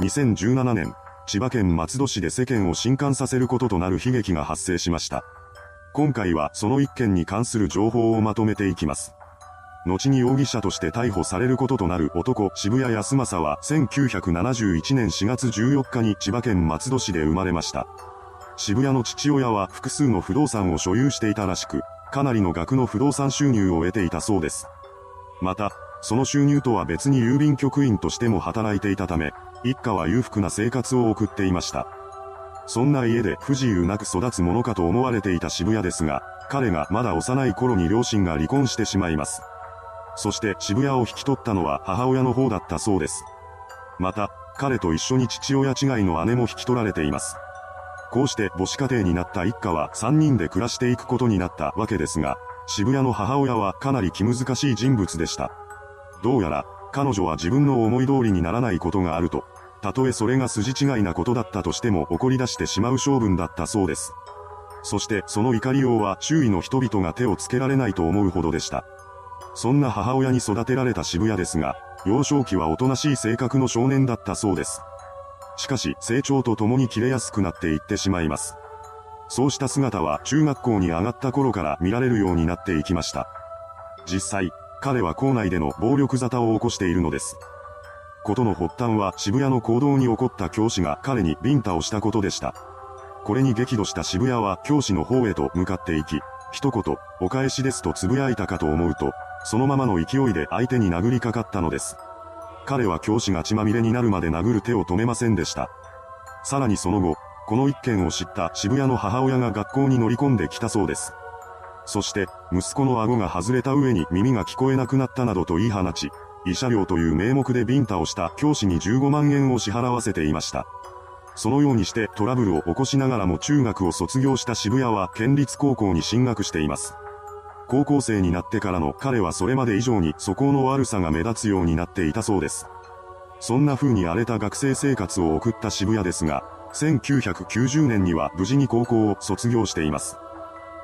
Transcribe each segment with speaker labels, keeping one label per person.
Speaker 1: 2017年、千葉県松戸市で世間を震撼させることとなる悲劇が発生しました。今回はその一件に関する情報をまとめていきます。後に容疑者として逮捕されることとなる男渋谷康政は1971年4月14日に千葉県松戸市で生まれました。渋谷の父親は複数の不動産を所有していたらしく、かなりの額の不動産収入を得ていたそうです。また、その収入とは別に郵便局員としても働いていたため、一家は裕福な生活を送っていました。そんな家で不自由なく育つものかと思われていた渋谷ですが、彼がまだ幼い頃に両親が離婚してしまいます。そして渋谷を引き取ったのは母親の方だったそうです。また、彼と一緒に父親違いの姉も引き取られています。こうして母子家庭になった一家は3人で暮らしていくことになったわけですが、渋谷の母親はかなり気難しい人物でした。どうやら、彼女は自分の思い通りにならないことがあると、たとえそれが筋違いなことだったとしても怒り出してしまう性分だったそうです。そしてその怒りようは周囲の人々が手をつけられないと思うほどでした。そんな母親に育てられた渋谷ですが、幼少期はおとなしい性格の少年だったそうです。しかし成長とともに切れやすくなっていってしまいます。そうした姿は中学校に上がった頃から見られるようになっていきました。実際、彼は校内での暴力沙汰を起こしているのです。ことの発端は渋谷の行動に起こった教師が彼にビンタをしたことでした。これに激怒した渋谷は教師の方へと向かっていき、一言、お返しですと呟いたかと思うと、そのままの勢いで相手に殴りかかったのです。彼は教師が血まみれになるまで殴る手を止めませんでした。さらにその後、この一件を知った渋谷の母親が学校に乗り込んできたそうです。そして、息子の顎が外れた上に耳が聞こえなくなったなどと言い放ち、慰謝料という名目でビンタをした教師に15万円を支払わせていました。そのようにしてトラブルを起こしながらも中学を卒業した渋谷は県立高校に進学しています。高校生になってからの彼はそれまで以上に素行の悪さが目立つようになっていたそうです。そんな風に荒れた学生生活を送った渋谷ですが、1990年には無事に高校を卒業しています。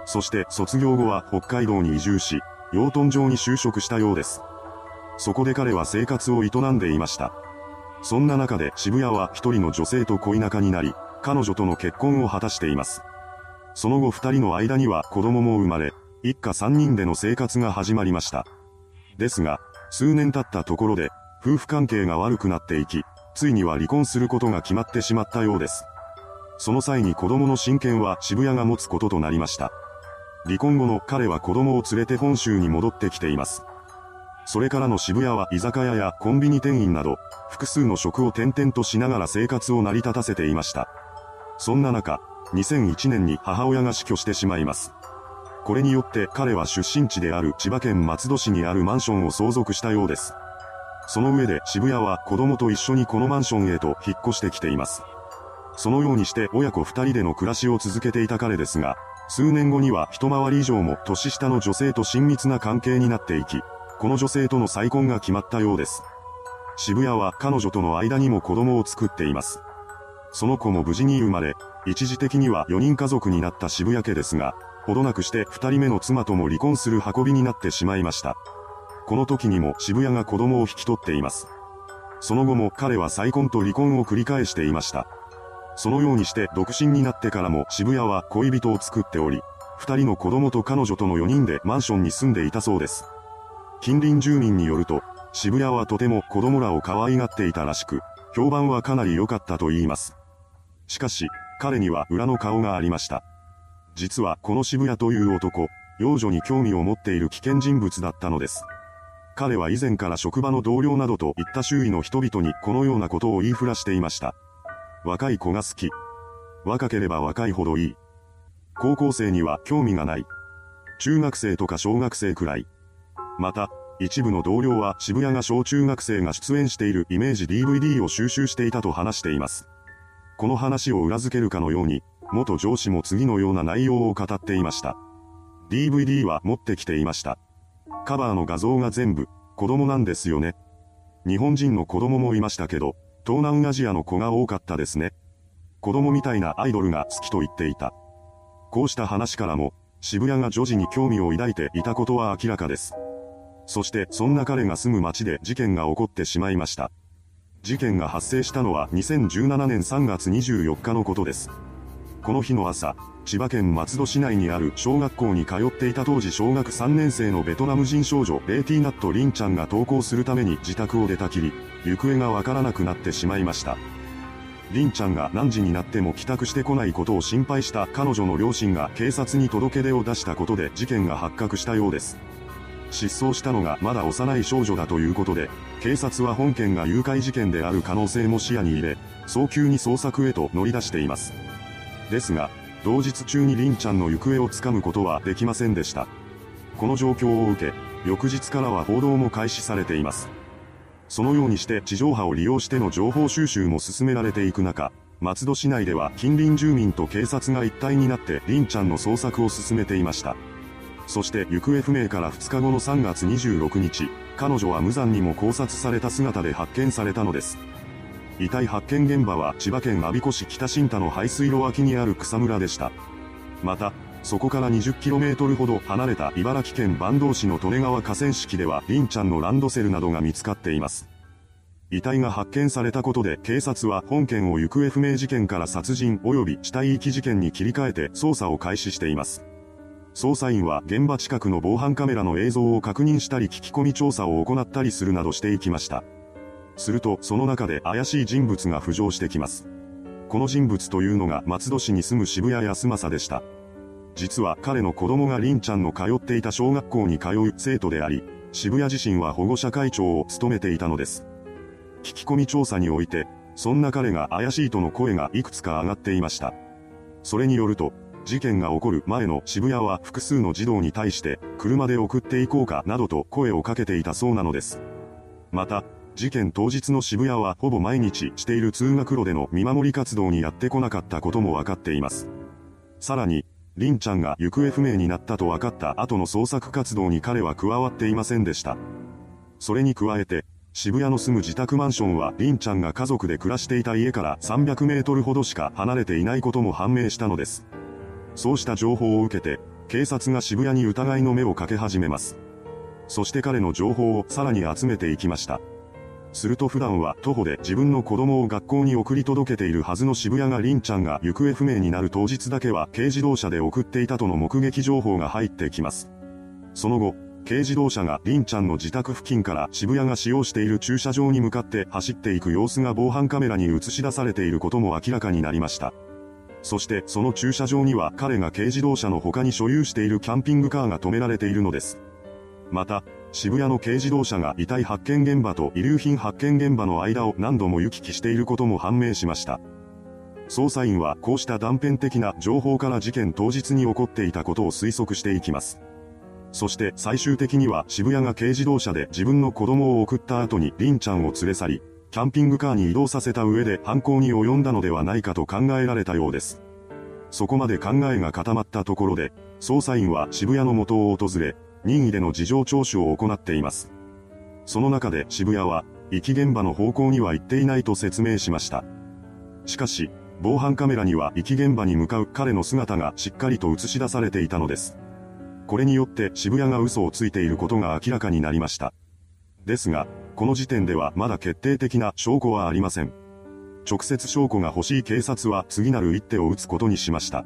Speaker 1: そして卒業後は北海道に移住し、養豚場に就職したようです。そこで彼は生活を営んでいました。そんな中で渋谷は一人の女性と恋仲になり、彼女との結婚を果たしています。その後二人の間には子供も生まれ、一家三人での生活が始まりました。ですが、数年経ったところで、夫婦関係が悪くなっていき、ついには離婚することが決まってしまったようです。その際に子供の親権は渋谷が持つこととなりました。離婚後の彼は子供を連れて本州に戻ってきています。それからの渋谷は居酒屋やコンビニ店員など、複数の職を転々としながら生活を成り立たせていました。そんな中、2001年に母親が死去してしまいます。これによって彼は出身地である千葉県松戸市にあるマンションを相続したようです。その上で渋谷は子供と一緒にこのマンションへと引っ越してきています。そのようにして親子二人での暮らしを続けていた彼ですが、数年後には一回り以上も年下の女性と親密な関係になっていき、この女性との再婚が決まったようです。渋谷は彼女との間にも子供を作っています。その子も無事に生まれ、一時的には4人家族になった渋谷家ですが、ほどなくして2人目の妻とも離婚する運びになってしまいました。この時にも渋谷が子供を引き取っています。その後も彼は再婚と離婚を繰り返していました。そのようにして独身になってからも渋谷は恋人を作っており、2人の子供と彼女との4人でマンションに住んでいたそうです。近隣住民によると、渋谷はとても子供らを可愛がっていたらしく、評判はかなり良かったと言います。しかし、彼には裏の顔がありました。実はこの渋谷という男、幼女に興味を持っている危険人物だったのです。彼は以前から職場の同僚などといった周囲の人々にこのようなことを言いふらしていました。若い子が好き。若ければ若いほどいい。高校生には興味がない。中学生とか小学生くらい。また、一部の同僚は渋谷が小中学生が出演しているイメージ DVD を収集していたと話しています。この話を裏付けるかのように、元上司も次のような内容を語っていました。DVD は持ってきていました。カバーの画像が全部、子供なんですよね。日本人の子供もいましたけど、東南アジアの子が多かったですね。子供みたいなアイドルが好きと言っていた。こうした話からも、渋谷が女児に興味を抱いていたことは明らかです。そしてそんな彼が住む街で事件が起こってしまいました。事件が発生したのは2017年3月24日のことです。この日の朝、千葉県松戸市内にある小学校に通っていた当時小学3年生のベトナム人少女レーティーナット・リンちゃんが登校するために自宅を出たきり、行方がわからなくなってしまいました。リンちゃんが何時になっても帰宅してこないことを心配した彼女の両親が警察に届け出を出したことで事件が発覚したようです。失踪したのがまだ幼い少女だということで、警察は本件が誘拐事件である可能性も視野に入れ、早急に捜索へと乗り出しています。ですが、同日中にリンちゃんの行方をつかむことはできませんでした。この状況を受け、翌日からは報道も開始されています。そのようにして地上波を利用しての情報収集も進められていく中、松戸市内では近隣住民と警察が一体になってリンちゃんの捜索を進めていました。そして行方不明から2日後の3月26日、彼女は無残にも考察された姿で発見されたのです。遺体発見現場は千葉県我孫子市北新田の排水路脇にある草むらでした。また、そこから 20km ほど離れた茨城県坂東市の利根川河川敷では凛ちゃんのランドセルなどが見つかっています。遺体が発見されたことで警察は本件を行方不明事件から殺人及び死体遺棄事件に切り替えて捜査を開始しています。捜査員は現場近くの防犯カメラの映像を確認したり聞き込み調査を行ったりするなどしていきました。するとその中で怪しい人物が浮上してきます。この人物というのが松戸市に住む渋谷康政でした。実は彼の子供が凛ちゃんの通っていた小学校に通う生徒であり、渋谷自身は保護者会長を務めていたのです。聞き込み調査において、そんな彼が怪しいとの声がいくつか上がっていました。それによると、事件が起こる前の渋谷は複数の児童に対して、車で送っていこうかなどと声をかけていたそうなのです。また、事件当日の渋谷はほぼ毎日している通学路での見守り活動にやってこなかったこともわかっています。さらに、リンちゃんが行方不明になったと分かった後の捜索活動に彼は加わっていませんでした。それに加えて、渋谷の住む自宅マンションはリンちゃんが家族で暮らしていた家から300メートルほどしか離れていないことも判明したのです。そうした情報を受けて、警察が渋谷に疑いの目をかけ始めます。そして彼の情報をさらに集めていきました。すると普段は徒歩で自分の子供を学校に送り届けているはずの渋谷が凛ちゃんが行方不明になる当日だけは軽自動車で送っていたとの目撃情報が入ってきます。その後、軽自動車が凛ちゃんの自宅付近から渋谷が使用している駐車場に向かって走っていく様子が防犯カメラに映し出されていることも明らかになりました。そしてその駐車場には彼が軽自動車の他に所有しているキャンピングカーが止められているのです。また、渋谷の軽自動車が遺体発見現場と遺留品発見現場の間を何度も行き来していることも判明しました。捜査員はこうした断片的な情報から事件当日に起こっていたことを推測していきます。そして最終的には渋谷が軽自動車で自分の子供を送った後に凛ちゃんを連れ去り、キャンピングカーに移動させた上で犯行に及んだのではないかと考えられたようです。そこまで考えが固まったところで、捜査員は渋谷の元を訪れ、任意での事情聴取を行っています。その中で渋谷は、遺棄現場の方向には行っていないと説明しました。しかし、防犯カメラには遺棄現場に向かう彼の姿がしっかりと映し出されていたのです。これによって渋谷が嘘をついていることが明らかになりました。ですが、この時点ではまだ決定的な証拠はありません。直接証拠が欲しい警察は次なる一手を打つことにしました。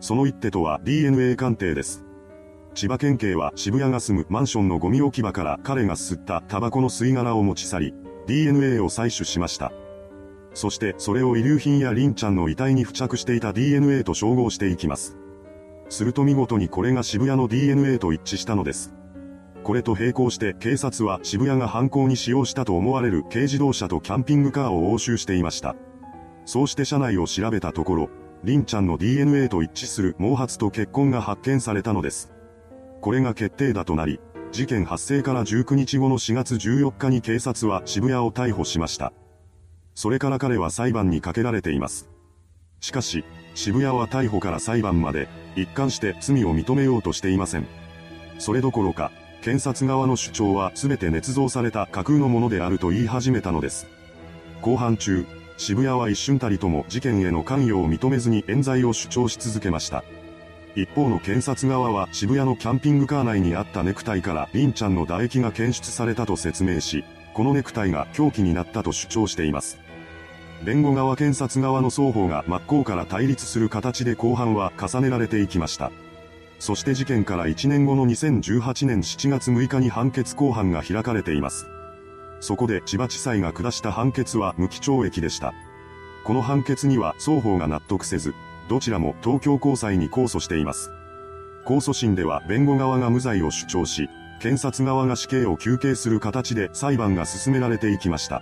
Speaker 1: その一手とは DNA 鑑定です。千葉県警は渋谷が住むマンションのゴミ置き場から彼が吸ったタバコの吸い殻を持ち去り、DNA を採取しました。そしてそれを遺留品やリンちゃんの遺体に付着していた DNA と照合していきます。すると見事にこれが渋谷の DNA と一致したのです。これと並行して警察は渋谷が犯行に使用したと思われる軽自動車とキャンピングカーを押収していました。そうして車内を調べたところ、リンちゃんの DNA と一致する毛髪と血痕が発見されたのです。これが決定打となり、事件発生から19日後の4月14日に警察は渋谷を逮捕しました。それから彼は裁判にかけられています。しかし、渋谷は逮捕から裁判まで、一貫して罪を認めようとしていません。それどころか、検察側の主張は全て捏造された架空のものであると言い始めたのです。後半中、渋谷は一瞬たりとも事件への関与を認めずに冤罪を主張し続けました。一方の検察側は渋谷のキャンピングカー内にあったネクタイからリンちゃんの唾液が検出されたと説明し、このネクタイが凶器になったと主張しています。弁護側検察側の双方が真っ向から対立する形で公判は重ねられていきました。そして事件から1年後の2018年7月6日に判決公判が開かれています。そこで千葉地裁が下した判決は無期懲役でした。この判決には双方が納得せず、どちらも東京高裁に控訴しています。控訴審では弁護側が無罪を主張し、検察側が死刑を求刑する形で裁判が進められていきました。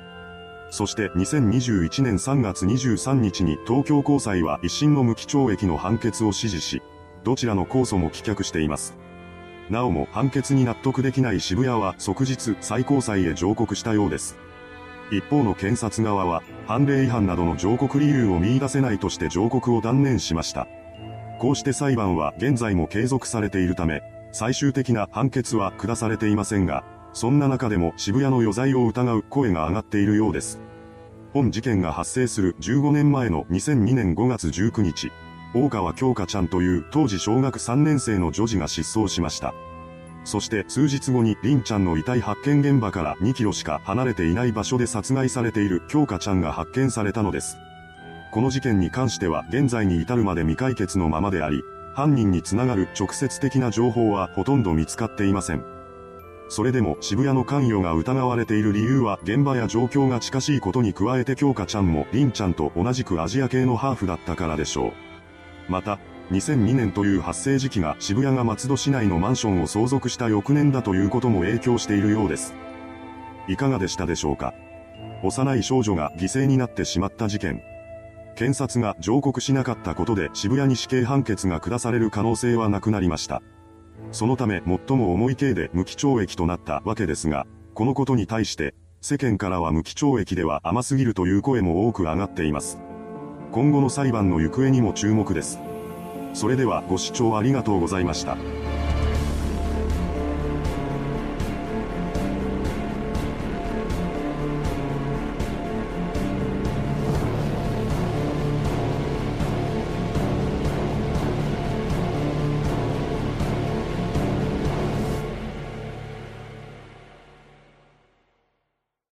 Speaker 1: そして2021年3月23日に東京高裁は一審の無期懲役の判決を支持し、どちらの控訴も棄却しています。なおも判決に納得できない渋谷は即日最高裁へ上告したようです。一方の検察側は、判例違反などの上告理由を見出せないとして上告を断念しました。こうして裁判は現在も継続されているため、最終的な判決は下されていませんが、そんな中でも渋谷の余罪を疑う声が上がっているようです。本事件が発生する15年前の2002年5月19日、大川京香ちゃんという当時小学3年生の女児が失踪しました。そして数日後に凛ちゃんの遺体発見現場から2キロしか離れていない場所で殺害されている京香ちゃんが発見されたのです。この事件に関しては現在に至るまで未解決のままであり、犯人につながる直接的な情報はほとんど見つかっていません。それでも渋谷の関与が疑われている理由は現場や状況が近しいことに加えて京香ちゃんも凛ちゃんと同じくアジア系のハーフだったからでしょう。また、2002年という発生時期が渋谷が松戸市内のマンションを相続した翌年だということも影響しているようです。いかがでしたでしょうか？幼い少女が犠牲になってしまった事件。検察が上告しなかったことで渋谷に死刑判決が下される可能性はなくなりました。そのため最も重い刑で無期懲役となったわけですが、このことに対して、世間からは無期懲役では甘すぎるという声も多く上がっています。今後の裁判の行方にも注目です。それではご視聴ありがとうございました。